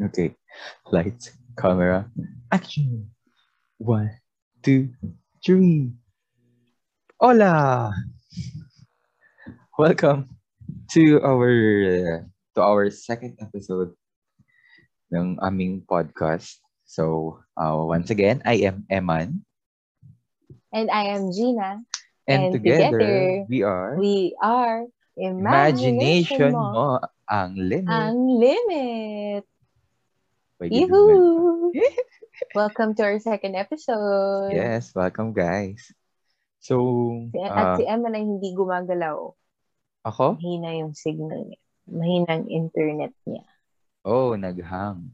Okay. Lights, camera, action. One, two, three. Hola! Welcome to our to our second episode ng aming podcast. So, uh, once again, I am Eman. And I am Gina. And, And together, together, we are We are Imagination Imagination Mo Mo ang Limit. ang limit. Yoo-hoo! Welcome to our second episode. Yes, welcome guys. So, Si- uh, At si Emma na hindi gumagalaw. ako? Mahina yung signal niya. Mahina ang internet niya. Oh, naghang.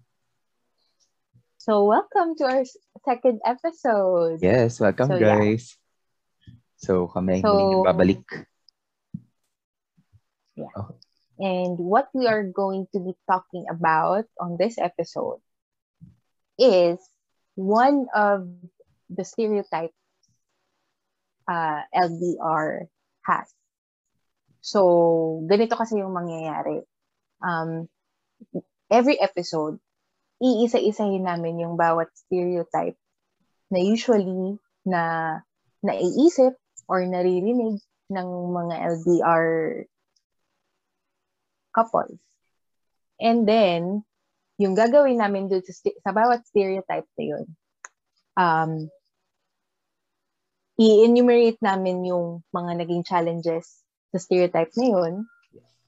So, welcome to our second episode. Yes, welcome So, yeah. guys. So, kami So- muling babalik. And what we are going to be talking about on this episode is one of the stereotypes uh, LDR has. So, ganito kasi yung mangyayari. Um, every episode, iisa-isahin namin yung bawat stereotype na usually na naiisip or naririnig ng mga LDR couples. And then, yung gagawin namin doon sa, sa bawat stereotype na yun, um, i-enumerate namin yung mga naging challenges sa stereotype na yun.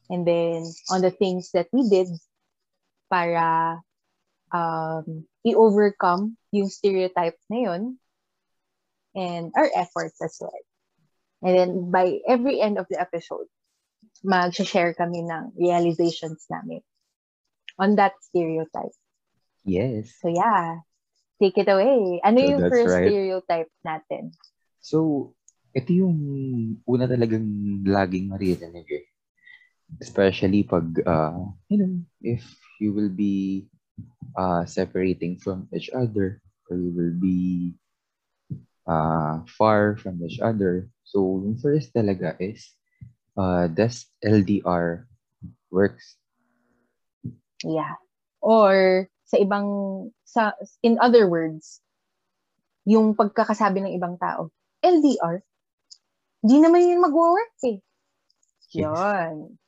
And then, on the things that we did para um, i-overcome yung stereotype na yun and our efforts as well. And then, by every end of the episode, mag-share kami ng realizations namin on that stereotype. Yes. So yeah, take it away. Ano So yung first right. stereotype natin? So, ito yung una talagang laging maririnig eh. Especially pag, uh, you know, if you will be uh, separating from each other or you will be uh, far from each other. So, yung first talaga is, uh, does LDR works? Yeah. Or sa ibang sa in other words, yung pagkakasabi ng ibang tao, LDR. Di naman yun mag-work eh. Yes. Yun.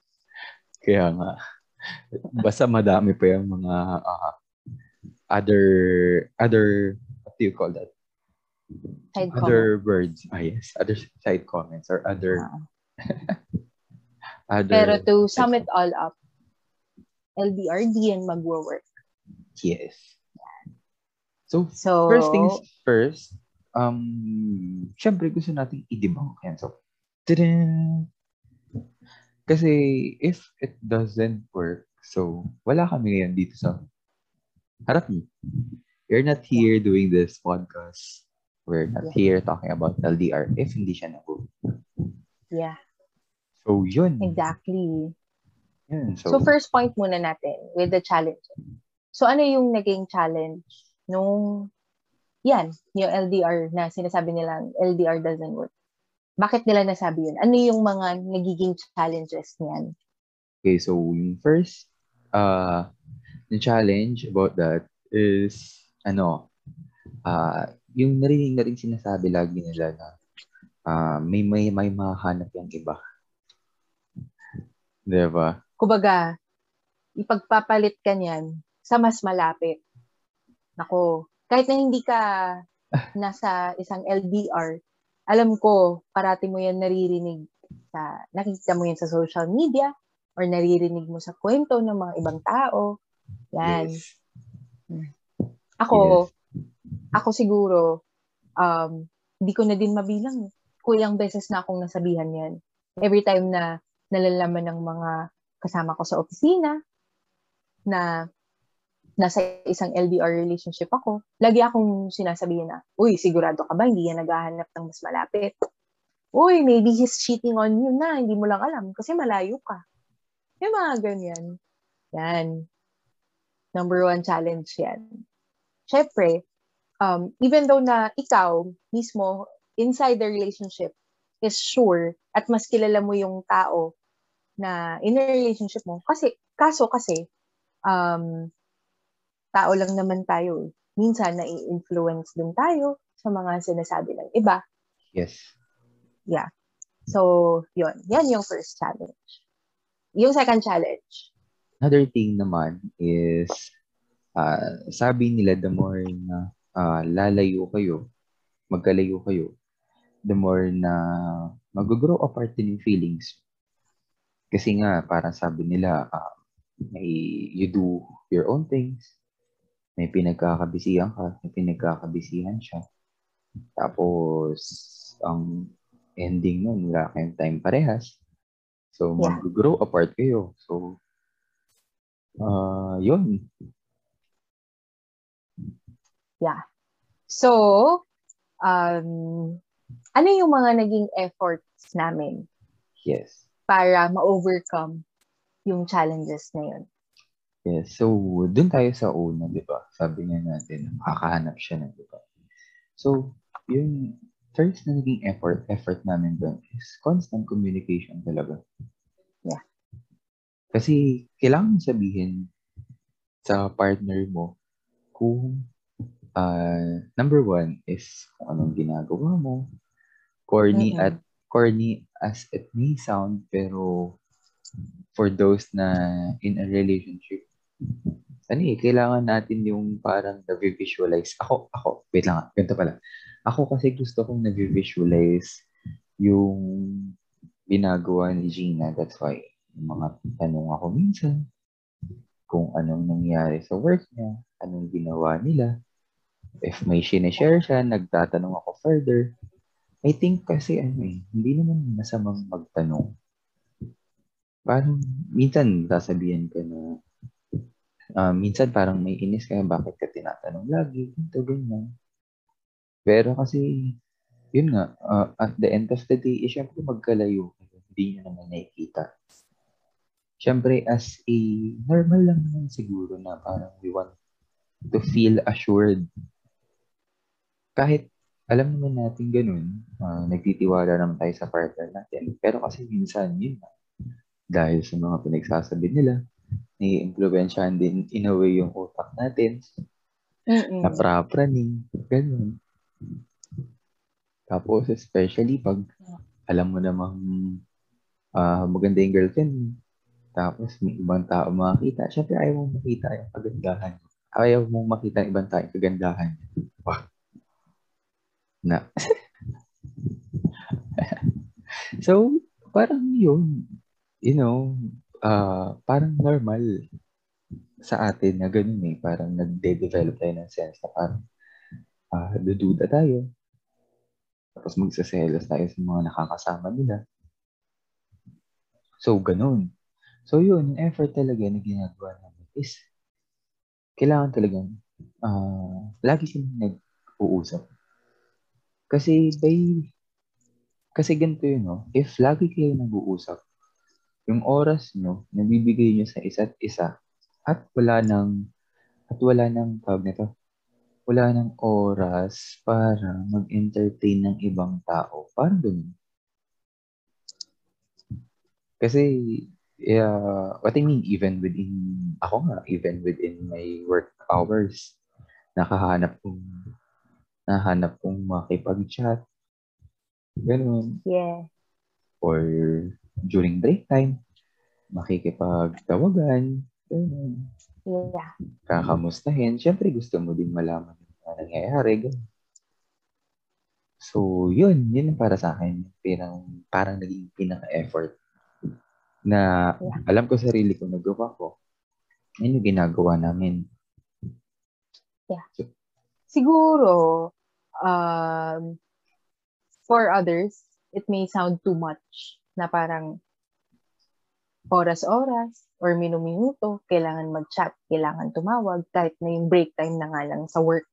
Kaya nga, basta madami pa yung mga uh, other, other, what do you call that? Side other words. Ah, yes. Other side comments or other, comment. other. Pero to sum it all up, LDR di yan mag-work. Yes. So, So, first things first, um, syempre gusto nating i-debunk yan. So, tada! Kasi if it doesn't work, so wala kami ngayon dito sa harap niyo. We're not here doing this podcast. We're not here talking about LDR if hindi siya nag yeah, So, yun. exactly. Yun. So, first point muna natin with the challenge. So, ano yung naging challenge nung, yan, yung LDR na sinasabi nilang LDR doesn't work? Bakit nila nasabi yun? Ano yung mga nagiging challenges niyan? Okay, so yung first uh yung challenge about that is ano uh yung narinig na rin sinasabi lagi nila na uh, may may may mahanap yung iba. 'Di ba? Kumbaga, ipagpapalit ka niyan sa mas malapit. Nako, kahit na hindi ka nasa isang LDR, alam ko, parati mo yan naririnig sa, nakikita mo yan sa social media or naririnig mo sa kwento ng mga ibang tao. Yan. Yes. Ako, ako siguro, um, hindi ko na din mabilang. Kulang beses na akong nasabihan yan. Every time na nalalaman ng mga kasama ko sa opisina na nasa isang LDR relationship ako, lagi akong sinasabihin na, uy, sigurado ka ba hindi yan naghahanap ng mas malapit? Uy, maybe he's cheating on you na, hindi mo lang alam kasi malayo ka. Yung mga ganyan. Yan. Number one challenge yan. Siyempre, um, even though na ikaw mismo inside the relationship is sure at mas kilala mo yung tao na in a relationship mo. Kasi, kaso kasi, um, tao lang naman tayo. Eh. Minsan, nai-influence din tayo sa mga sinasabi ng iba. Yes. Yeah. So, yun. Yan yung first challenge. Yung second challenge. Another thing naman is, uh, sabi nila the more na uh, lalayo kayo, magkalayo kayo, the more na mag-grow apart din yung feelings. Kasi nga, parang sabi nila, uh, may you do your own things, may pinagkakabisihan ka, may pinagkakabisihan siya. Tapos, ang ending nun, wala kayong time parehas. So, yeah. mag-grow apart kayo. So, uh, yun. Yeah. So, um, ano yung mga naging efforts namin? Yes para ma-overcome yung challenges na yun. Yes. So, dun tayo sa una, di ba? Sabi nga natin, makakahanap siya na, di ba? So, yung first na naging effort, effort namin doon is constant communication talaga. Yeah. Kasi, kailangan sabihin sa partner mo kung uh, number one is kung anong ginagawa mo, corny mm-hmm. at corny as it may sound, pero for those na in a relationship, ano eh, kailangan natin yung parang na-visualize. Ako, ako, wait lang, ganito pala. Ako kasi gusto kong na-visualize yung ginagawa ni Gina. That's why, mga tanong ako minsan, kung anong nangyari sa work niya, anong ginawa nila. If may sineshare siya, nagtatanong ako further. I think kasi ano eh, hindi naman masamang magtanong. Parang minsan sasabihan ka na uh, minsan parang may inis ka bakit ka tinatanong lagi, ito ganyan. Pero kasi yun nga, uh, at the end of the day, eh, syempre magkalayo Hindi nyo naman nakikita. Syempre, as a normal lang naman siguro na parang we want to feel assured. Kahit alam naman natin ganun, uh, nagtitiwala naman tayo sa partner natin. Pero kasi minsan, yun na. Dahil sa mga pinagsasabi nila, nai-influensyahan din in a way yung utak natin. Mm-mm. Naprapraning, ganun. Tapos, especially pag alam mo namang uh, maganda yung girlfriend, tapos may ibang tao makakita, syempre ayaw mong makita yung kagandahan. Ayaw mong makita yung ibang tao yung kagandahan. Wow na. so, parang yun, you know, uh, parang normal sa atin na ganun eh. Parang nagde-develop tayo ng sense na parang uh, dududa tayo. Tapos magsaselos tayo sa mga nakakasama nila. So, ganun. So, yun, yung effort talaga na ginagawa namin is kailangan talagang uh, lagi silang nag-uusap kasi by kasi ganito yun, no? If lagi kayo nag-uusap, yung oras nyo, nabibigay nyo sa isa't isa, at wala nang, at wala nang, tawag nito, wala nang oras para mag-entertain ng ibang tao. Parang ganun. Kasi, yeah, what I mean, even within, ako nga, even within my work hours, nakahanap kong nahanap kong makipag-chat. Ganun. Yeah. Or during break time, makikipagtawagan. Ganun. Yeah. Kakamustahin. Siyempre, gusto mo din malaman ang nangyayari. Ganun. So, yun. Yun para sa akin. Parang, parang naging pinaka-effort na yeah. alam ko sarili ko nagawa ko. Yan yung ginagawa namin. Yeah. So, Siguro, um, for others, it may sound too much na parang oras-oras or minuminuto, kailangan mag-chat, kailangan tumawag, kahit na yung break time na nga lang sa work,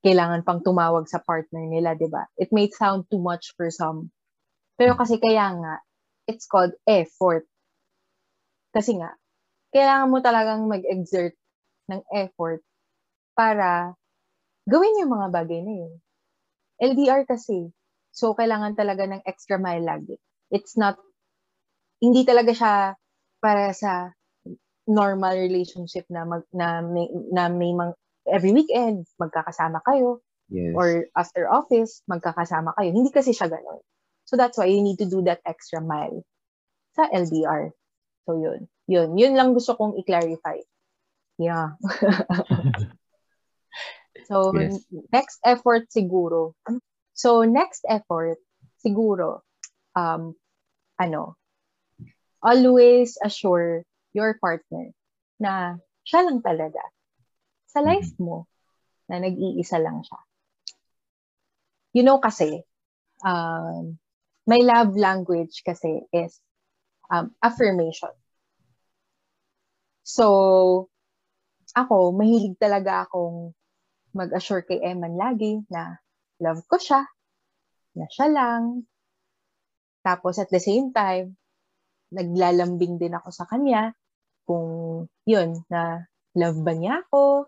kailangan pang tumawag sa partner nila, di ba? It may sound too much for some. Pero kasi kaya nga, it's called effort. Kasi nga, kailangan mo talagang mag-exert ng effort para gawin yung mga bagay na yun. LDR kasi. So, kailangan talaga ng extra mile lagi. It's not, hindi talaga siya para sa normal relationship na mag, na may, na may mang, every weekend magkakasama kayo Yes. or after office magkakasama kayo. Hindi kasi siya ganun. So that's why you need to do that extra mile sa LDR. So yun. Yun. Yun lang gusto kong i-clarify. Yeah. so Yes. next effort siguro. So next effort siguro um ano always assure your partner na siya lang talaga sa life mo na nag-iisa lang siya. You know kasi, um, my love language kasi is um, affirmation. So, ako, mahilig talaga akong mag-assure kay Eman lagi na love ko siya, na siya lang. Tapos at the same time, naglalambing din ako sa kanya kung yun, na love ba niya ako,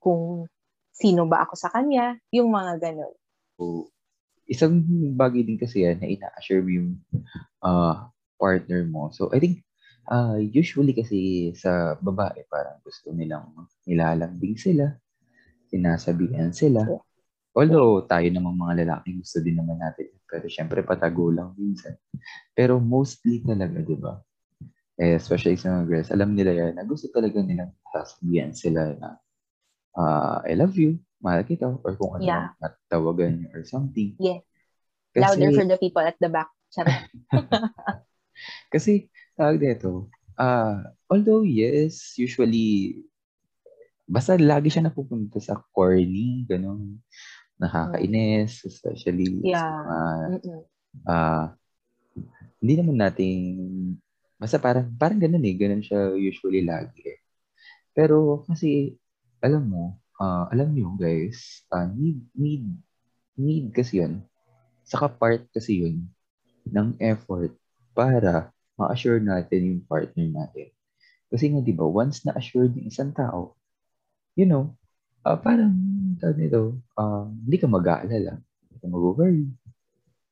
kung sino ba ako sa kanya, yung mga ganun. So, isang bagay din kasi yan na ina-assure mo yung uh, partner mo. So, I think uh, usually kasi sa babae parang gusto nilang nilalambing sila, sinasabihan sila. Although tayo namang mga lalaki gusto din naman natin. Pero syempre patago lang minsan. Pero mostly talaga, di ba? Eh, especially sa mga girls, alam nila yan na gusto talaga nilang sasabihan sila na uh, I love you, mahal kita, or kung ano Yeah. yeah. tawagan niyo or something. Yeah. Kasi, Louder for the people at the back. Kasi tawag dito, ah although yes, usually, basta lagi siya napupunta sa corny, ganun, nakakainis, especially Yeah. sa mga, ah, hindi naman nating, basta parang, parang ganun eh, ganun siya usually lagi eh. Pero kasi, alam mo, ah, alam niyo guys, ah, need, need, need kasi yun, saka part kasi yun ng effort para ma-assure natin yung partner natin. Kasi nga, di ba, once na-assured yung isang tao, you know, ah, parang, tawag nito, ah, hindi ka mag-aalala. Hindi ka mag-worry.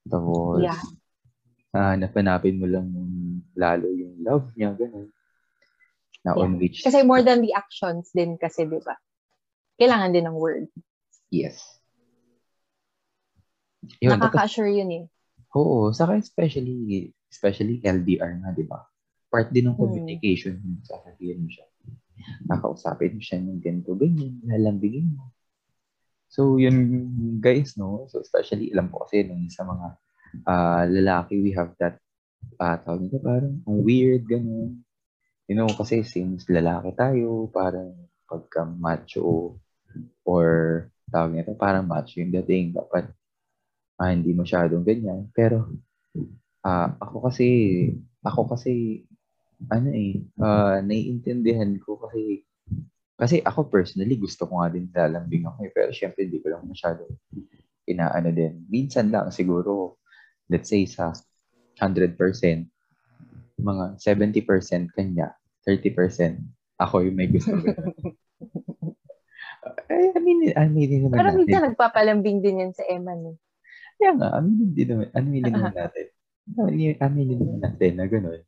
Tapos, Yeah. ah, napanapin mo lang lalo yung love niya, gano'n. Na Yeah. on which, Kasi more than the actions din kasi, di ba? Kailangan din ng word. yes. Yun, Nakaka-assure yun eh. oo, saka especially, especially LDR nga, di ba? Part din ng Hmm. communication, sasabihin mo siya. Nakausapin mo siya ng ganito, ganyan, lalambingin mo. So, yun, guys, no? So, especially, alam ko kasi nung sa mga ah, lalaki, we have that, uh, tawag nito, parang ang weird, ganun. You know, kasi since lalaki tayo, parang pagka macho or tawag nito, parang macho yung dating. Dapat ah, hindi masyadong ganyan. Pero, ah, ako kasi, ako kasi, ano eh, ah, naiintindihan ko kasi, kasi ako personally, gusto ko nga din lalambing ako eh. Pero syempre, hindi ko lang masyado inaano din. Minsan lang, siguro, let's say sa 100%, mga 70% kanya, 30% ako yung may gusto. ganun. Ay, aminin, aminin naman Pero natin. minsan nagpapalambing din yan sa Eman eh. Kaya nga, aminin din naman, aminin naman natin. Aminin, aminin naman natin na gano'n.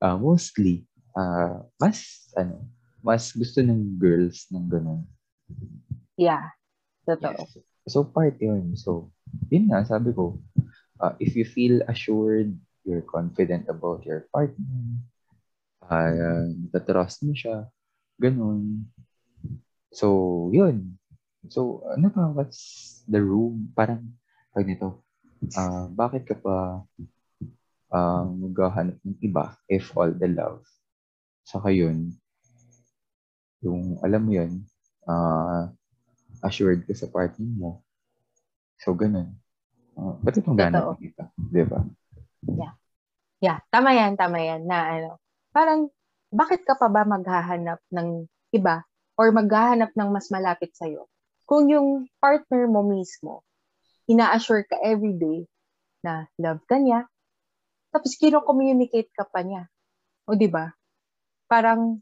Ah, mostly, ah, mas, ano, mas gusto ng girls ng gano'n. Yeah. Totoo. Yes. So, part yun. So, yun nga, sabi ko, uh, if you feel assured, you're confident about your partner, uh, natatrust mo siya, ganun. So, yun. So, ano pa, what's the room? Parang, pag nito, uh, bakit ka pa uh, maghahanap ng iba if all the love? Saka yun, yung, alam mo yun, uh, assured ka sa partner mo. So, ganun. Uh, ba't itong ganap kita? Di ba? Yeah, tama yan, tama yan na ano. Parang, bakit ka pa ba maghahanap ng iba or maghahanap ng mas malapit sa'yo? Kung yung partner mo mismo, ina-assure ka everyday na love ka niya, tapos kino-communicate ka pa niya. O di ba? Parang,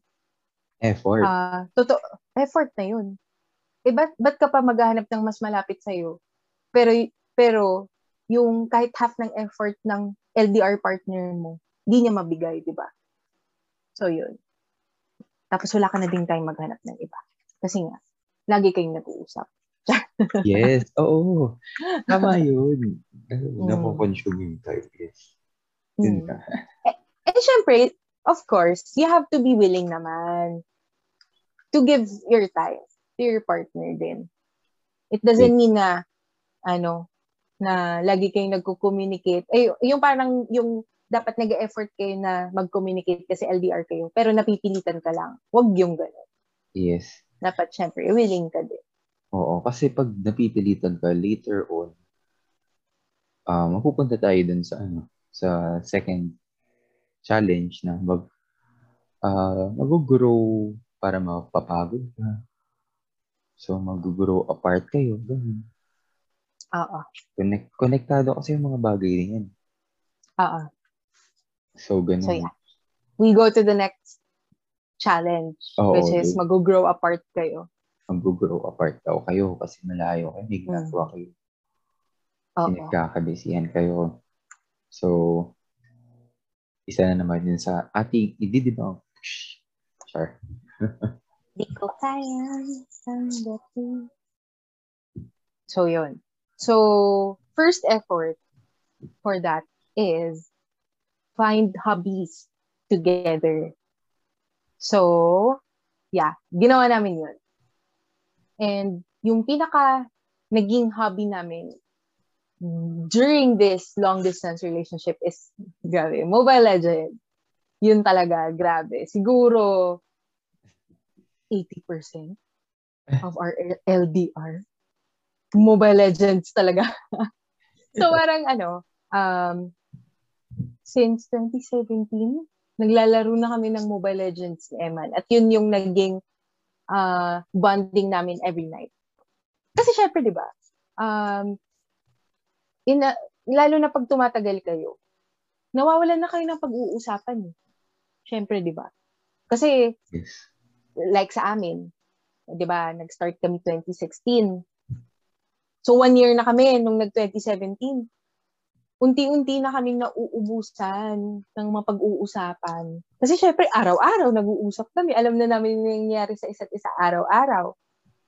Effort. ah, totoo, effort na yun. Eh, ba't, ba't ka pa maghahanap ng mas malapit sa'yo? Pero, pero, yung kahit half ng effort ng LDR partner mo, di niya mabigay, di ba? So, yun. Tapos wala ka na ding time maghanap ng iba. Kasi nga, lagi kayong nag-uusap. yes, oo. Tama yun. Mm. Napo-consume yung time. Yes. Yun Mm. ka. And syempre, of course, you have to be willing naman to give your time to your partner din. It doesn't mean na, ano, na lagi kayong nagko-communicate. Eh, yung parang, yung dapat nag-effort kayo na mag-communicate kasi LDR kayo, pero napipilitan ka lang. Huwag yung gano'n. Yes. Dapat, syempre, willing ka din. Oo, kasi pag napipilitan ka later on, ah mapupunta tayo dun sa ano, sa second challenge na mag ah mag-grow para mapapagod ka. So mag-grow apart kayo, ganun. Oo. Connect, konektado kasi yung mga bagay din yan. Oo. So, ganun. So, yeah. We go to the next challenge, Oo, which is yun. mag-grow apart kayo. Mag-grow apart daw kayo kasi malayo kayo, may ginagawa kayo. Oo. Pinagkakabisihan kayo. So, isa na naman yun sa ating, hindi di ba? Shh. Char. Di ko kaya sandatin. So, yun. So, first effort for that is find hobbies together. So, yeah, ginawa namin yun. And yung pinaka naging hobby namin during this long distance relationship is, grabe, Mobile Legends. Yun talaga, grabe. Siguro, 80% of our LDR. Mobile Legends talaga. so, parang ano, um, since 2017, naglalaro na kami ng Mobile Legends ni Eman. At yun yung naging uh, bonding namin every night. Kasi syempre, di ba, um, in a, lalo na pag tumatagal kayo, nawawalan na kayo ng pag-uusapan. Eh. Syempre, di ba? Kasi, Yes. like sa amin, di ba, nag-start kami 2016. So, one year na kami nung nag-2017. Unti-unti na kaming nauubusan ng mga pag-uusapan. Kasi syempre, araw-araw nag-uusap kami. Alam na namin yung nangyayari sa isa't isa araw-araw.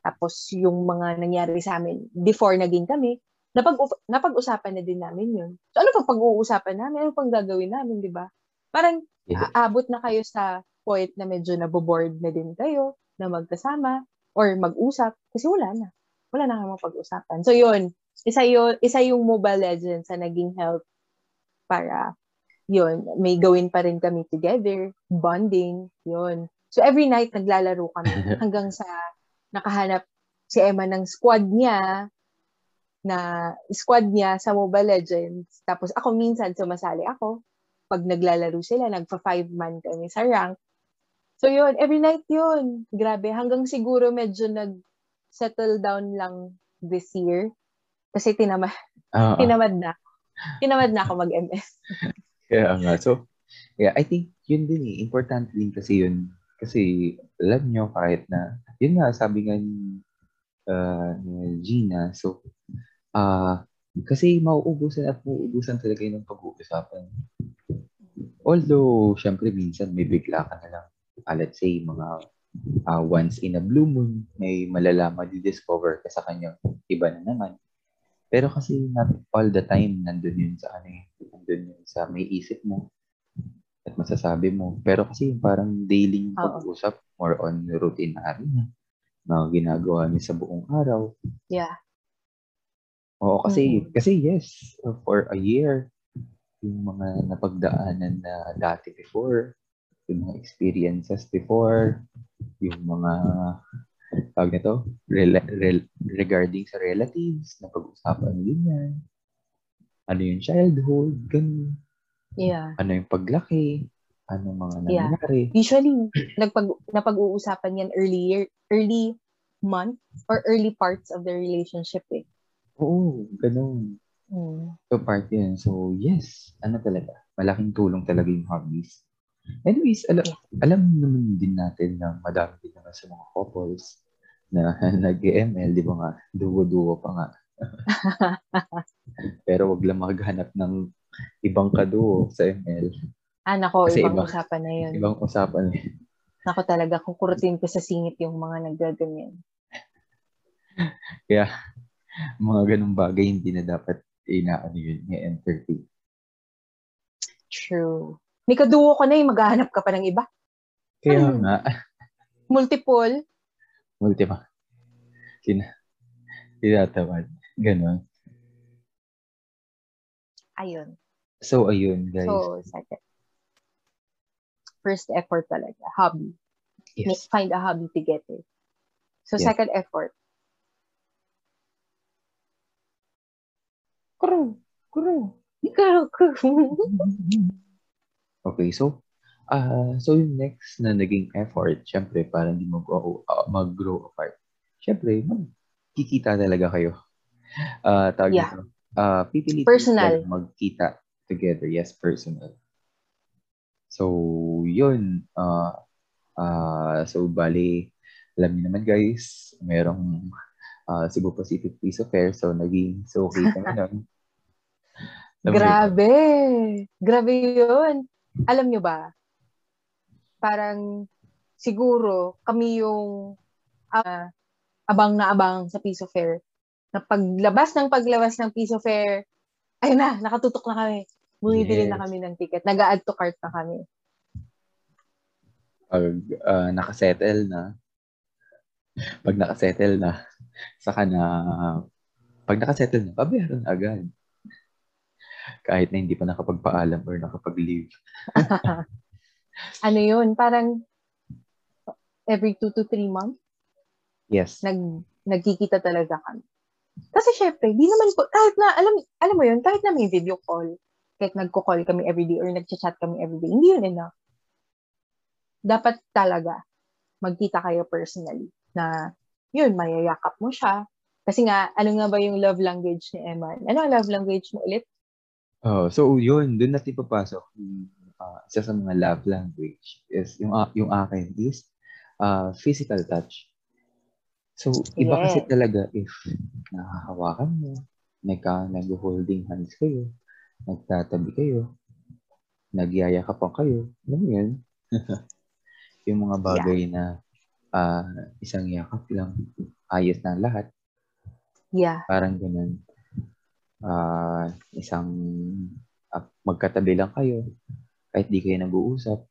Tapos, yung mga nangyari sa amin before naging kami, napag napag-usapan na din namin yun. So, ano pang pag-uusapan namin? Ano pang gagawin namin, di ba? Parang, aabot na kayo sa point na medyo naboboard na din kayo na magkasama or mag-usap kasi wala na. Wala na kang pag-usapan. So yun, isa yun, isa yung Mobile Legends sa naging help para yun, may gawin pa rin kami together, bonding, yun. So every night naglalaro kami hanggang sa nakahanap si Emma ng squad niya na squad niya sa Mobile Legends. Tapos ako minsan sumasali ako. Pag naglalaro sila, nagpa five man kami sa rank. So yun, every night yun. Grabe, hanggang siguro medyo nag-settle down lang this year. Kasi tinamad, Ah, ah. tinamad na. Tinamad na ako mag-MS. Kaya nga. So, yeah, I think yun din eh. Important din kasi yun. Kasi alam nyo kahit na, yun nga, sabi nga ni, uh, Gina, so, ah kasi mauubusan at mauubusan talaga yun ng pag-uusapan. Although, syempre, minsan may bigla ka na lang. Ah, let's say, mga ah, once in a blue moon, may malalaman, di-discover ka sa kanyang iba na naman. Pero kasi not all the time nandun yun sa ano eh, nandun yun sa may isip mo at masasabi mo. Pero kasi parang daily yung pag-uusap, more on routinary na, na ginagawa niya sa buong araw. Yeah. Oo, kasi, Mm-mm. kasi yes, for a year, yung mga napagdaanan na dati before, yung mga experiences before, yung mga, tawag nito, rela- rel- regarding sa relatives, na pag-usapan din yan. Ano yung childhood, ganun. Yeah. Ano yung paglaki, ano mga Yeah. nangyari. Usually, nagpag, napag-uusapan yan early year, early month or early parts of the relationship eh. Oo, ganun. Mm. So, part yun. So, yes, ano talaga, malaking tulong talaga yung hobbies. Anyways, alam, alam naman din natin na madami din naman sa mga couples na nag-ML, di ba nga, duo-duo pa nga. Pero wag lang maghanap ng ibang kaduo sa ML. Ah, nako, Kasi ibang iba- usapan na yun. Ibang usapan eh. Ako talaga, kukurutin ko sa singit yung mga naggaganyan. Kaya, mga ganung bagay, hindi na dapat inaano yun, i-entertain. True. May kaduo ko na eh, maghahanap ka pa ng iba. Kaya Ano? nga, Multiple. ultima. Kina, tinatamad. Ganon. Ayun. So, ayun, guys. So, second. First effort talaga. Hobby. yes. Find a hobby to get it. So, Yes. second effort. Kuro. Kuro. Kuro. Kuro. Okay, so, ah so yung next na naging effort, syempre, para hindi mag, uh, mag-grow apart, syempre, magkikita talaga kayo. Ah tawag Yeah. nito, ah pipilitin Personal. magkita together. Yes, personal. So, yun. ah ah so, bali, alam niyo naman guys, merong ah Cebu Pacific Peace Affair, so naging so okay kami nun. Grabe. Grabe yun. Alam nyo ba? Parang siguro kami yung ah, abang na abang sa Piso Fair. Na paglabas ng paglabas ng Piso Fair, ayun na, nakatutok na kami. Bumibili na Yes. kami ng ticket. Nag-add to cart na kami. pag ah, nakasettle na, pag nakasettle na, saka na, pag nakasettle na, babayaran na agad. Kahit na hindi pa nakapagpaalam or nakapag-leave. ano yun? Parang every two to three months, Yes. nag, nagkikita talaga kami. Kasi syempre, di naman po, kahit na, alam, alam mo yun, kahit na may video call, kahit nagko-call kami everyday or nagchat-chat kami everyday, hindi yun enough. Dapat talaga magkita kayo personally na yun, mayayakap mo siya. Kasi nga, ano nga ba yung love language ni Emma? Ano ang love language mo ulit? Oh, so yun, doon natin papasok. yung, ah, isa sa mga love language is yung a- yung akin is ah, physical touch. So, iba kasi Yes. talaga if nakahawakan mo, nagka, nag-holding hands kayo, nagtatabi kayo, nagyayakapan kayo, alam yun? yung mga bagay na ah, isang yakap lang, ayos na ang lahat. Yeah. Parang ganun. Ah, isang ah, magkatabi lang kayo kahit di kayo nag-uusap.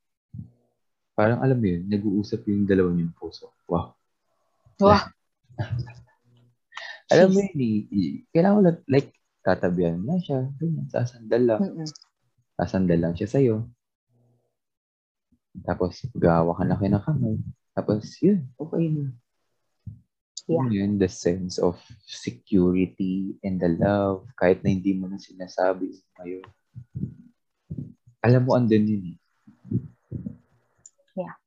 Parang alam mo yun, nag-uusap yung dalawa yung puso. Wow. Wah. Alam mo yun, i- i- kailangan lang, like, tatabihan na siya, ganyan, sasandal lang. Mm-mm. Sasandal lang siya sa'yo. Tapos, gawa ka na kayo ng kamay. Tapos, yun, okay na. Yeah. Yun the sense of security and the love, kahit na hindi mo na sinasabi kayo. Alam mo, andun yun eh. Yeah.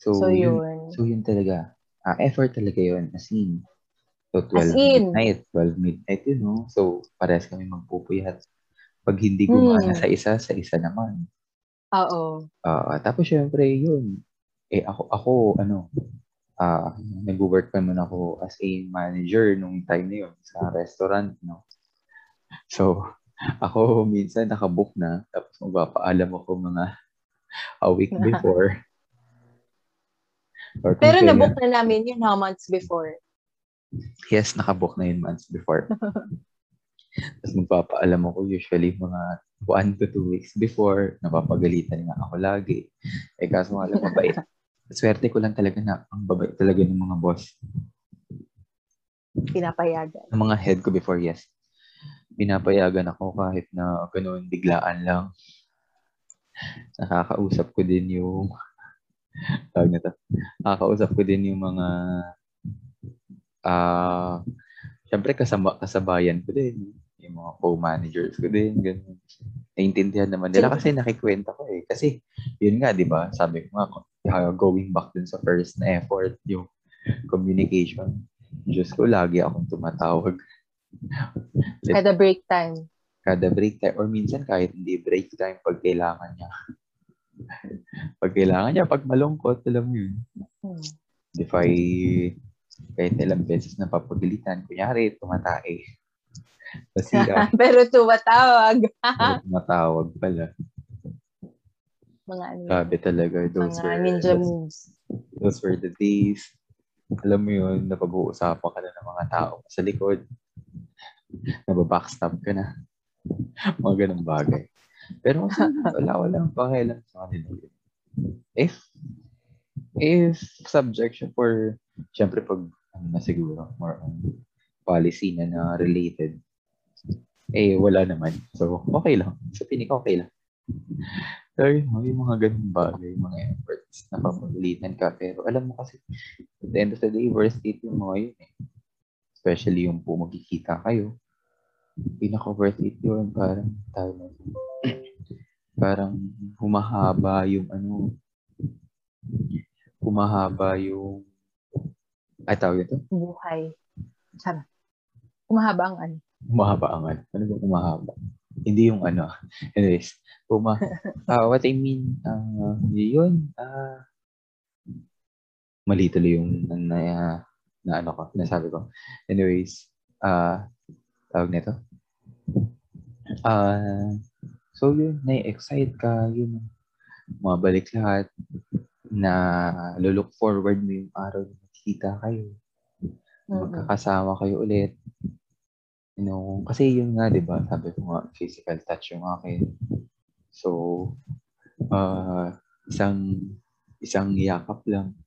So, So, yun, yun. so yun talaga. Ah, effort talaga yun, as in. So, 12 As in. midnight, 12 midnight, you know. So, parehas kami magpupuyat. Pag hindi gumana Hmm. sa isa, sa isa naman. Oo. Ah, tapos syempre yun. Eh ako ako ano ah nag-work pa naman ako as a manager nung time na yun sa restaurant, no. So, ako minsan nakabook na tapos magpapaalam ako mga a week before. Pero kailan- nabook na namin yun how months before. Yes, nakabook na yun months before. Tapos magpapaalam ako usually mga one to two weeks before. Napapagalitan nga ako lagi. Eh kaso nga lang mabait. Swerte ko lang talaga na ang babait talaga ng mga boss. Pinapayagan. Ng mga head ko before, yes. Pinapayagan ako kahit na ganoon biglaan lang. Nakakausap ko din yung tawag na to. Nakakausap ko din yung mga ah syempre kasama kasabayan ko din yung mga co-managers ko din ganun. Naiintindihan naman nila kasi nakikwenta ko eh. Kasi yun nga, di ba? Sabi ko nga, uh, going back dun sa first na effort, yung communication. Diyos ko, lagi akong tumatawag. Kada break time. Kada break time, or minsan kahit hindi break time, pag kailangan niya. pag kailangan niya, pag malungkot, alam mo yun. Hmm. If I, kahit ilang beses na papagalitan, kunyari, tumatae. Kasi, ah, Pero tumatawag. tumatawag pala. Mga ano. Grabe talaga. Those mga were, ninja those, moves. those were the days. Alam mo yun, napag-uusapan ka na ng mga tao sa likod. Nababackstab ka na. mga ganong bagay. Pero wala, wala ang pakialam sa kanila. If, if subjection for, syempre pag, ano na siguro, more on policy na na related, eh, wala naman. So, okay lang. Sa pinig, okay lang. So, yun, yung mga ganung bagay, mga efforts na papagalitan ka. Pero alam mo kasi, at the end of the day, worst it yung mga yun eh. Especially yung po magkikita kayo. Pinaka worth it yun, parang tayo parang humahaba yung ano, humahaba yung, ay tawag ito? Buhay. Sana. Humahaba ang ano. Humahaba ang ano. Ano ba humahaba? Hindi yung ano. Anyways, huma, uh, what I mean, uh, yun, uh, mali tuloy yung na, na, na ano ko, nasabi ko. Anyways, uh, tawag nito. Uh, so yun, na-excite ka, yun, mabalik lahat, na look forward mo yung araw na makikita kayo. Magkakasama kayo ulit. You know, kasi yun nga, di ba, sabi ko nga, physical touch yung akin. So, uh, isang isang yakap lang.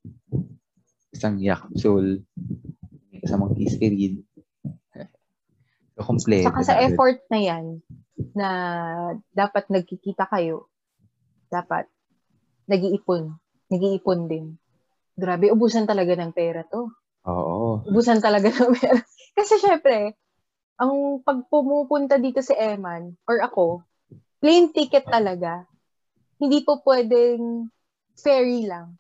Isang yakap soul. Kasamang kiss period. so, complete. Saka sa effort na yan, na dapat nagkikita kayo, dapat nag-iipon. Nag-iipon din. Grabe, ubusan talaga ng pera to. Oo. Ubusan talaga ng pera. Kasi syempre, ang pag pumupunta dito si Eman or ako, plane ticket talaga. Hindi po pwedeng ferry lang.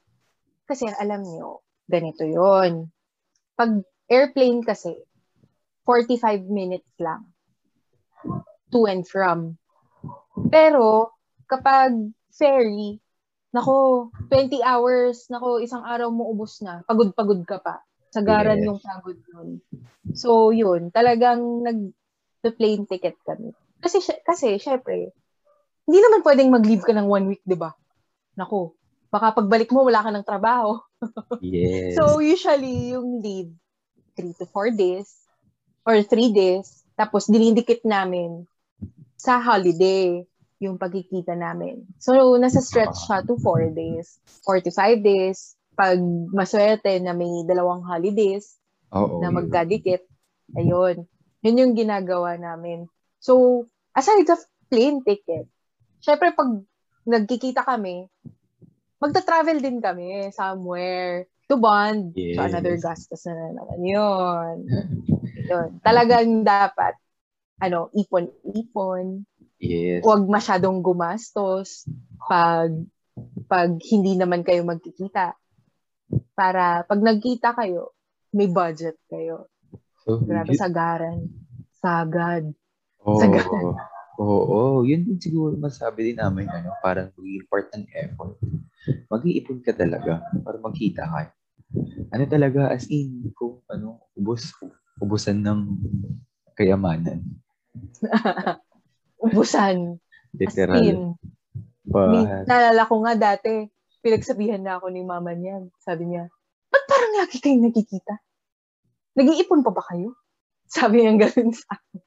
Kasi alam niyo, ganito yon Pag airplane kasi, 45 minutes lang to and from. Pero, kapag ferry, nako, 20 hours, nako, isang araw mo ubos na. Pagod-pagod ka pa. Sagaran yes. yung pagod nun. So, yun. Talagang nag-plane ticket kami. Kasi, kasi, syempre, hindi naman pwedeng mag-leave ka ng one week, di ba? Nako, baka pagbalik mo, wala ka ng trabaho. yes. So, usually, yung leave, 3 to 4 days, or 3 days, tapos dinidikit namin sa holiday yung pagkikita namin. So, nasa stretch siya to 4 days, 45 days, pag maswerte na may dalawang holidays Oo, na magkadikit, ayun. Yun yung ginagawa namin. So, aside of plane ticket, syempre pag nagkikita kami, magta-travel din kami somewhere to bond. Yes. So, another gastos na naman yun. yun. Talagang dapat, ano, ipon-ipon. Yes. Huwag masyadong gumastos pag pag hindi naman kayo magkikita para pag nagkita kayo, may budget kayo. So, Grabe, yun, sagaran. Sagad. Oo. Sagaran. Oo, oo. Yun din siguro masabi din namin, ano, parang magiging part ng effort. Mag-iipon ka talaga para magkita ka. Ano talaga, as in, kung ano, ubos, ubusan ng kayamanan. Ubusan. Literal. As in. But, naalala ko nga dati, pinagsabihan na ako ni mama niya. Sabi niya, ba't parang lagi kayong nagkikita? Nag-iipon pa ba kayo? Sabi niya ganun sa akin.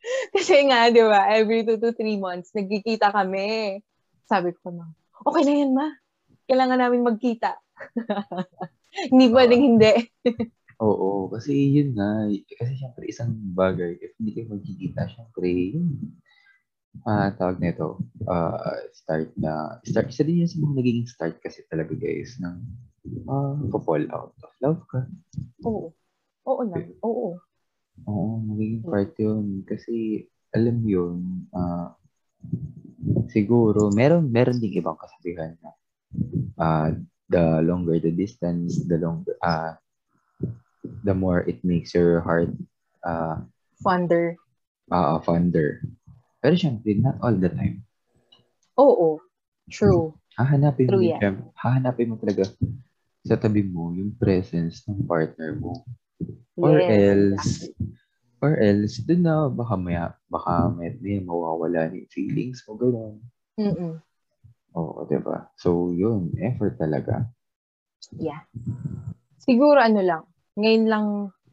Kasi nga, di ba, every two to three months, nagkikita kami. Sabi ko na, okay na yan, ma. Kailangan namin magkita. hindi pwedeng hindi. oo, kasi yun nga, kasi syempre isang bagay, if hindi kayo magkikita, syempre, yun, ah tawag nito, uh, start na, start, isa din yun sa mga nagiging start kasi talaga guys, ng uh, fall out of love ka. Oo. Oo na. Oo. Oo, magiging part yun. Kasi, alam yun, uh, siguro, meron, meron ding ibang kasabihan na uh, the longer the distance, the longer, uh, the more it makes your heart uh, Fonder. uh, fonder. Pero syempre, not all the time. Oo. True. Hahanapin True mo, yan. syempre, hahanapin mo talaga sa tabi mo yung presence ng partner mo. Or Yes, else, exactly. or else, dun na, baka may, baka may, may mawawala ni feelings mo, gano'n. Mm-mm. Oo, ba? So, yun, effort talaga. Yeah. Siguro ano lang, ngayon lang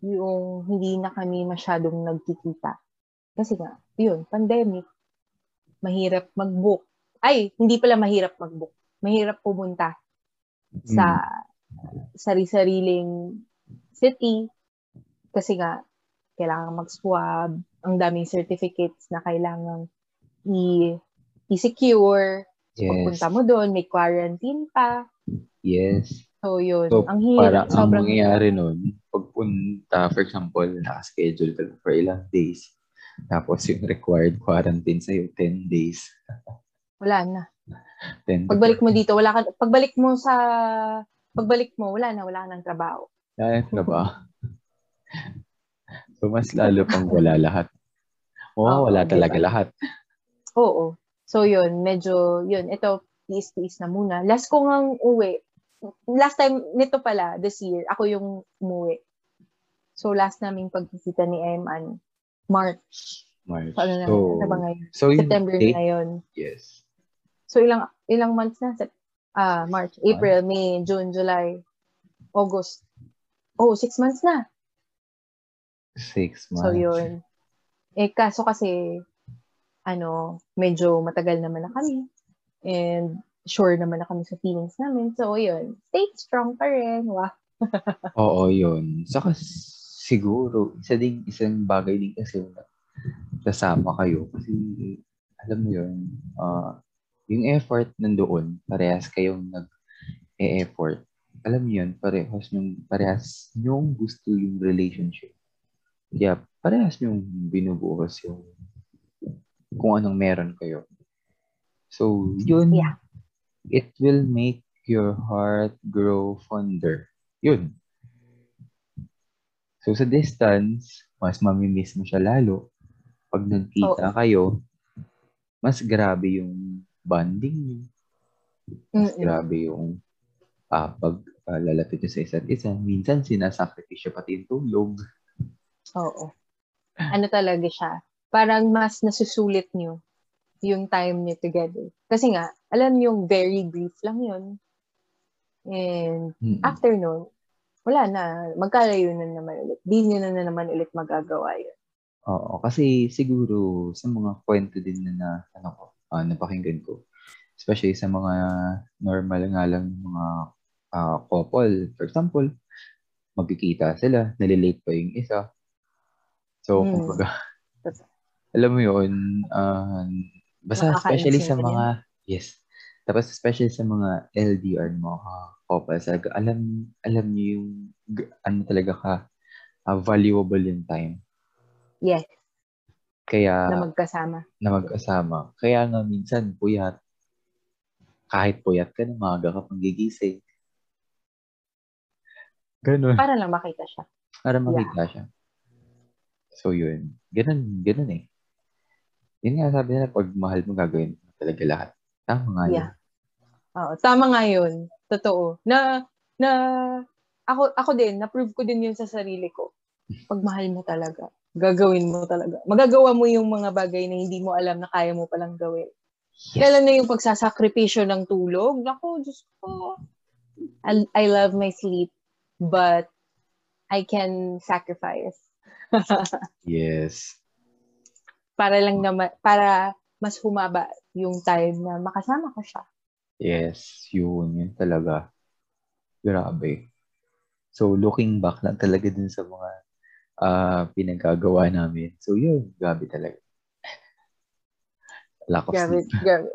yung hindi na kami masyadong nagkikita. Kasi nga, yun, pandemic. Mahirap mag-book. Ay, hindi pala mahirap mag-book. Mahirap pumunta sa sari-sariling city. Kasi nga, kailangan mag-swab. Ang daming certificates na kailangan i- i-secure. Yes. Pagpunta mo doon, may quarantine pa. Yes. So, yun. So, ang hirap. Para ang sobrang mangyayari nun, pagpunta, for example, nakaschedule ka for ilang days, tapos yung required quarantine sa'yo, 10 days. Wala na. 10 to Pagbalik mo dito, wala ka, pagbalik mo sa, pagbalik mo, wala na, wala ka ng trabaho. Kaya ka ba? so, mas lalo pang wala lahat. Oo, Oo, wala diba? talaga lahat. Oo. So, yun, medyo, yun, ito, tiis-tiis na muna. Last ko ngang uwi, last time, nito pala, this year, ako yung umuwi. So, last naming pagkikita ni Eman, March. March. So, ano na, So, ano ba ngayon? so September date, na yun. yes. So, ilang, ilang months na? Sep- ah, March, April, May, June, July, August. Oh, six months na. Six months. So, yun. Eh, kaso kasi, ano, medyo matagal naman na kami. And sure naman na kami sa feelings namin. So, yun. Stay strong pa rin. Wow. Oo, yun. Saka siguro, isa ding, isang bagay din kasi na kasama kayo. Kasi, alam mo yun, ah, yung effort nandoon, parehas kayong nag-e-effort. Alam mo yun, parehas yung, parehas yung gusto yung relationship. Kaya, parehas yung binubuhos yung kung anong meron kayo. So, yun, Yeah. it will make your heart grow fonder. Yun. So, sa distance, mas mamimiss mo siya lalo. Pag nagkita kayo, mas grabe yung bonding niyo. Mas Mm-mm. grabe yung ah, pag ah, lalapit niyo sa isa't isa. Minsan, sinasakripisyo pati yung tulog. Oo. Ano talaga siya? Parang mas nasusulit nyo yung time nyo together. Kasi nga, alam yung very brief lang yun. And Mm. after nun, wala na. Magkalayo na naman ulit. Di nyo na, na naman ulit magagawa yun. Oo, kasi siguro sa mga kwento din na, na ano ko, ah, napakinggan ko, especially sa mga normal nga lang ng mga ah, couple. For example, magkikita sila, nalilate pa yung isa. So, Hmm. kumbaga, alam mo yun, ah, basta especially sa mga, yes, tapos especially sa mga LDR ng couple, talaga, alam, alam niyo yung, ano talaga ka, ah, valuable yung time. Yes, Kaya, na magkasama. na magkasama. Kaya nga minsan, puyat. Kahit puyat ka na, maaga ka pang gigising. Ganun. Para lang makita siya. Para makita siya. So, yun. Ganun, ganun eh. Yun nga sabi nila, pag mahal mo, gagawin talaga lahat. Tama nga yun. Oo, tama nga yun. Totoo. Na, na, ako, ako din, na-prove ko din yun sa sarili ko. Pag mahal mo talaga, gagawin mo talaga. Magagawa mo yung mga bagay na hindi mo alam na kaya mo palang gawin. Yes. Kailan na yung pagsasakripisyo ng tulog? Naku, Diyos ko. I, I love my sleep, but I can sacrifice. Yes. para lang naman, para mas humaba yung time na makasama ko siya. Yes. Yun. Yun talaga. Grabe. So, looking back lang talaga din sa mga ah pinagagawa namin. So, yun. Grabe talaga. Lack of Grabe, sleep. grabe.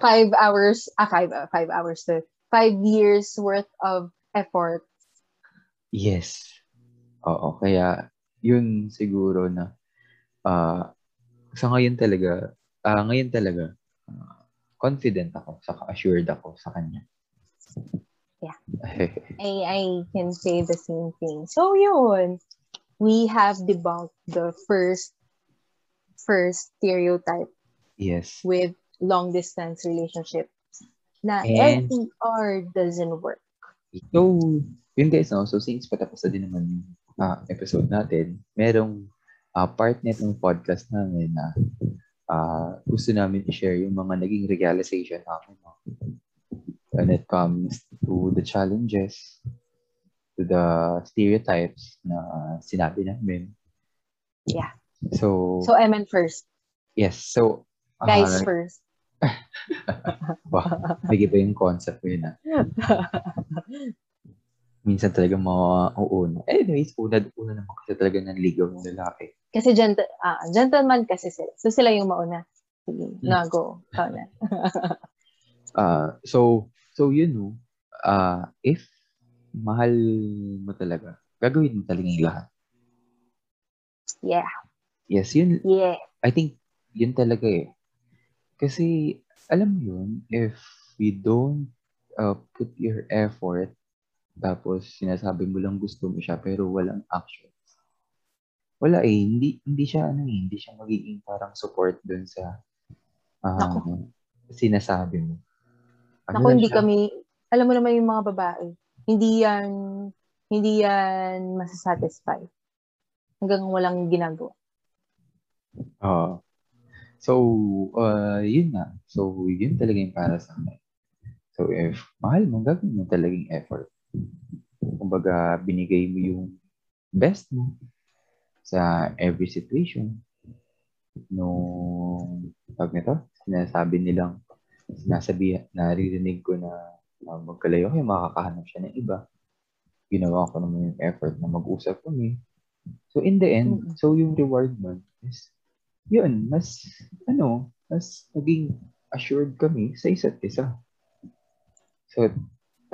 Five hours, ah, five, ah, five hours to, five years worth of effort. Yes. Oo, kaya yun siguro na ah sa ngayon talaga, ah ngayon talaga confident ako, saka assured ako sa kanya. Yeah. I, I can say the same thing. So, yun. We have debunked the first, first stereotype yes. with long distance relationships na And- LDR doesn't work. So, yun guys, no? So, since patapos na din naman yung ah, episode natin, merong ah, part nitong podcast namin na uh, gusto namin i-share yung mga naging realization namin. No? When it comes to the challenges, to the stereotypes na sinabi namin. Yeah. So, So, Eman first. yes. So, uh, Guys first. wow, may iba yung concept ko yun ah. Minsan talaga mauuna. Anyways, una-una naman kasi talaga ng ligaw ng lalaki. Kasi gent ah, gentleman kasi sila. So, sila yung mauna. Sige, Hmm. na go. Ikaw na. Ah, so, so yun no, ah if mahal mo talaga, gagawin mo talaga yung lahat. Yeah. Yes, yun, Yeah. I think yun talaga eh. Kasi, alam mo yun, if you don't uh, put your effort, tapos sinasabi mo lang gusto mo siya, pero walang actions. Wala eh, hindi, hindi siya, ano eh, hindi siya magiging parang support dun sa Naku. sinasabi mo. Ano Naku, hindi siya? kami, alam mo naman yung mga babae, hindi yan, hindi yan masasatisfy. Hanggang walang ginagawa. Oo. So, uh, yun nga. So, yun talaga yung para sa akin. So, if mahal mo, gagawin mo talagang effort. Kumbaga, binigay mo yung best mo sa every situation. Nung, tawag nito, sinasabi nilang, sinasabi, naririnig ko na uh, magkalayo kayo, makakahanap siya ng iba. Ginawa ko naman yung effort na mag-usap kami. So, in the end, so yung reward nun is, yun, mas, ano, mas naging assured kami sa isa't isa. So,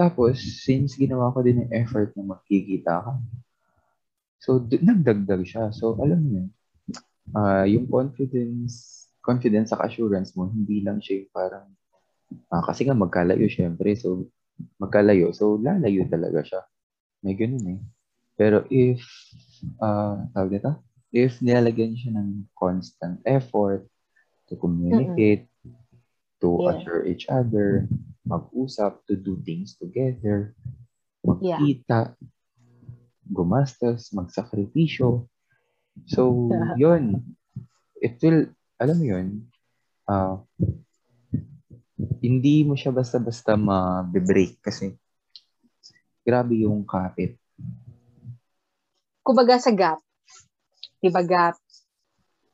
tapos, since ginawa ko din yung effort na magkikita kami, so, d- nagdagdag siya. So, alam mo yun, ah, yung confidence, confidence sa assurance mo, hindi lang siya yung parang, ah, kasi nga magkalayo syempre, so, magkalayo, so, lalayo talaga siya. May ganun eh. Pero if, uh, tawag dito, if nilalagyan siya ng constant effort to communicate, to Yeah. assure each other, mag-usap, to do things together, Yeah. magkita, gumastos, magsakripisyo. So, yun. It will, alam mo yun, ah, hindi mo siya basta-basta ma-break kasi grabe yung kapit. Kumbaga sa gap, di ba gap,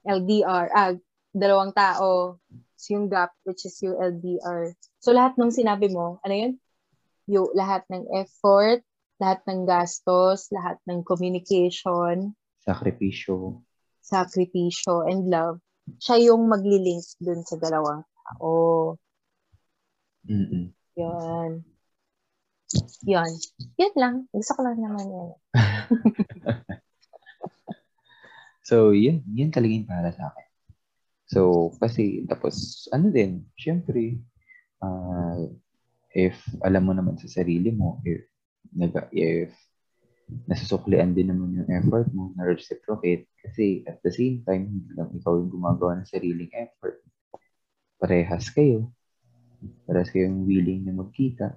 LDR, ah, dalawang tao, so yung gap, which is yung LDR. So lahat ng sinabi mo, ano yun? Yung lahat ng effort, lahat ng gastos, lahat ng communication, Sakripisyo. sakripisyo, and love, siya yung magli-link dun sa dalawang tao. Mm-mm. Yun. Yun. Yan lang. Gusto ko lang naman yan. So, yun, yun talaga yung para sa akin. So, kasi, tapos, ano din, syempre, ah, if alam mo naman sa sarili mo, if, nag, if nasusuklian din naman yung effort mo, na-reciprocate, kasi at the same time, hindi lang ikaw yung gumagawa ng sariling effort. Parehas kayo. Parehas kayong willing na magkita.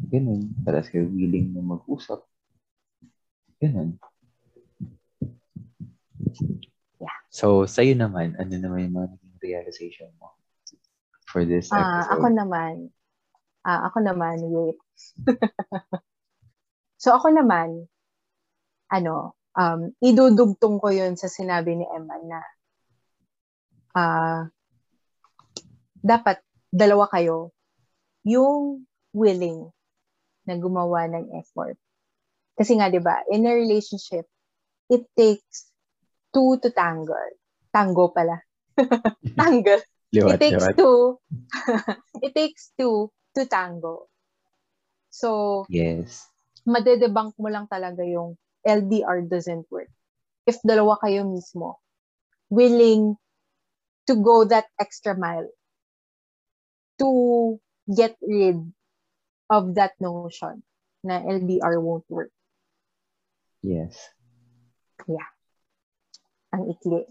Ganun. Parehas kayong willing na mag-usap. Ganun. Yeah. So, sa'yo naman, ano naman yung mga naging realization mo for this Ah, episode? ako naman, ah, ako naman, wait. so, ako naman, ano, um, idudugtong ko yun sa sinabi ni Emma na ah, dapat dalawa kayo yung willing na gumawa ng effort. Kasi nga, di ba, in a relationship, it takes two to tangle. Tango pala. tangle. Liwat, it takes liwat. two. it takes two to tango. So, Yes. madedebunk mo lang talaga yung LDR doesn't work. If dalawa kayo mismo willing to go that extra mile to get rid of that notion na LDR won't work. Yes. Ang ikli.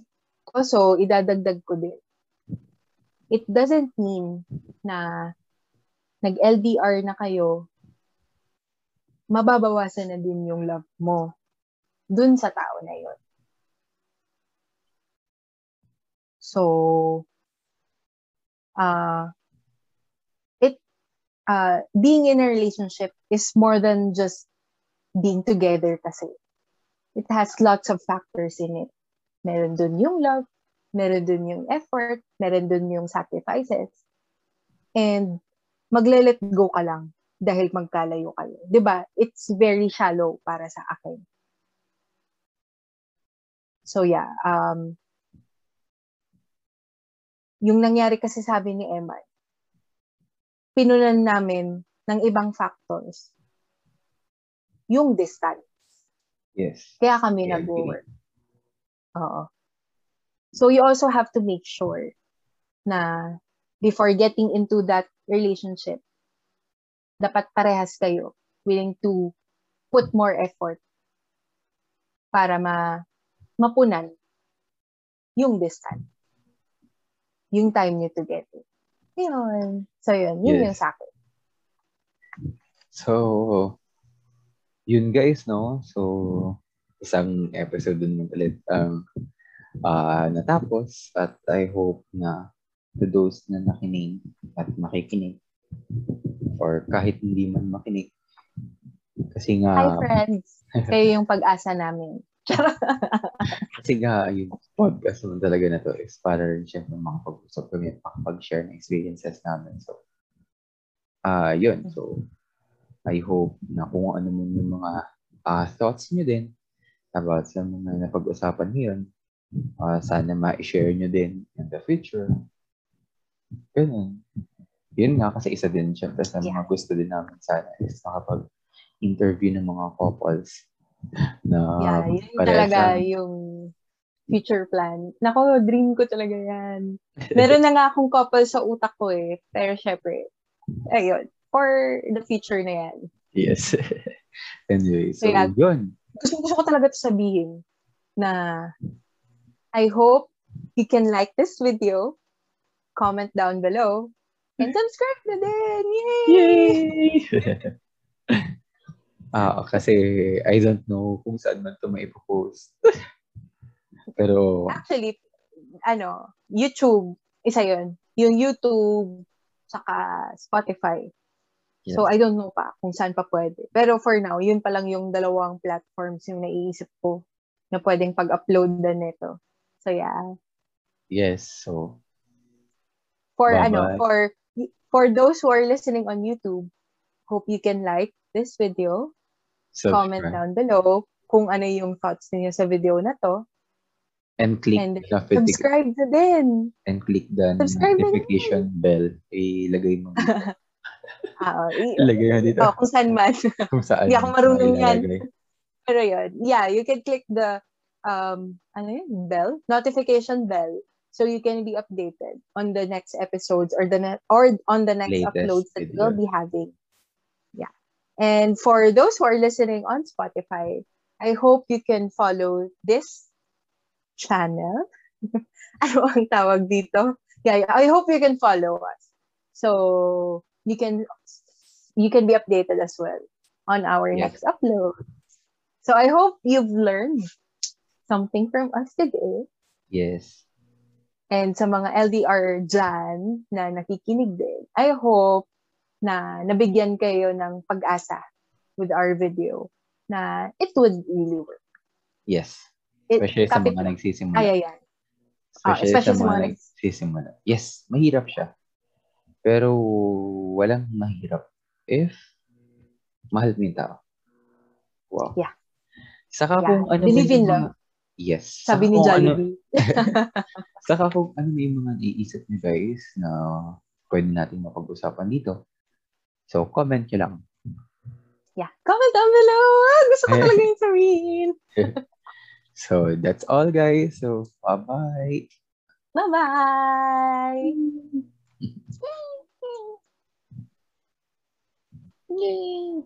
Also, idadagdag ko din. It doesn't mean na nag-LDR na kayo, mababawasan na din yung love mo dun sa tao na yon. So, uh, it uh, being in a relationship is more than just being together kasi. It has lots of factors in it. Meron dun yung love, meron dun yung effort, meron dun yung sacrifices. And magle-let go ka lang dahil magkalayo kayo. 'Di ba? It's very shallow para sa akin. So yeah, um yung nangyari kasi sabi ni Emma, pinunan namin ng ibang factors yung distance. Yes. Kaya kami I nag-work. Oo. So you also have to make sure na before getting into that relationship, dapat parehas kayo willing to put more effort para ma mapunan yung distance. Yung time nyo together. Yun. So, yun. Yun Yes. yung sa akin. So, yun guys, no? So, isang episode dun lang ulit ang ah, natapos at I hope na to those na nakinig at makikinig or kahit hindi man makinig kasi Hi, nga friends. Kayo yung pag-asa namin. kasi nga yung podcast naman talaga na to is para rin syempre makapag-usap kami at makapag-share ng experiences namin so ah yun so I hope na kung ano man yung mga ah, thoughts nyo din about sa mga napag-usapan ngayon ah, sana ma-share nyo din in the future ganun yun nga kasi isa din syempre sa mga gusto din namin sana is makapag-interview ng mga couples na yeah, yun talaga yung future plan. Nako, dream ko talaga yan. Meron na nga akong couple sa utak ko eh. Pero syempre, ayun. For the future na yan. Yes. anyway, so Kaya- yun. Gusto, gusto ko talaga to sabihin na I hope you can like this video, comment down below, and subscribe na din! Yay! Yay! ah, kasi I don't know kung saan man ito maipopost. Pero, Actually, ano, YouTube, isa yun. Yung YouTube, saka Spotify. So, I don't know pa kung saan pa pwede. Pero for now, yun pa lang yung dalawang platforms yung naiisip ko na pwedeng pag-upload na nito. So, yeah. yes. So, For, Bye-bye. ano, for, for those who are listening on YouTube, hope you can like this video, comment subscribe. down below kung ano yung thoughts niyo sa video na to, And click and the subscribe na din. And click the Subscribe notification bell. Ilagay mo dito. Ah, i- Ilagay mo dito. oh, kung saan man. Kung saan. Hindi ako marunong yan. Pero yun, yeah, you can click the um ano yun, bell, notification bell so you can be updated on the next episodes or the ne- or on the next Latest uploads that video. we'll be having. Yeah. And for those who are listening on Spotify, I hope you can follow this channel. ano ang tawag dito? Yeah, yeah, I hope you can follow us. So you can you can be updated as well on our next upload. So I hope you've learned something from us today. Yes. And sa mga LDR dyan na nakikinig din, I hope na nabigyan kayo ng pag-asa with our video na it would really work. Yes. It, Especially sa kapit- mga nagsisimula. Ay, ay, ay. Ah, Especially, especially sa sa mga mga nagsisimula. Yes, mahirap siya. Pero walang mahirap if mahal mo yung tao. Wow. Yeah. Saka Yeah. kung ano Believe in love. Yes. Sabi Saka ni ano- Jollibee. Saka kung ano yung mga naiisip niyo guys na pwede natin mapag-usapan dito. So, comment nyo lang. Yeah. Comment down below. Ah, Gusto ko talaga yung sabihin. So, that's all guys. So, bye-bye. Bye-bye! Yay!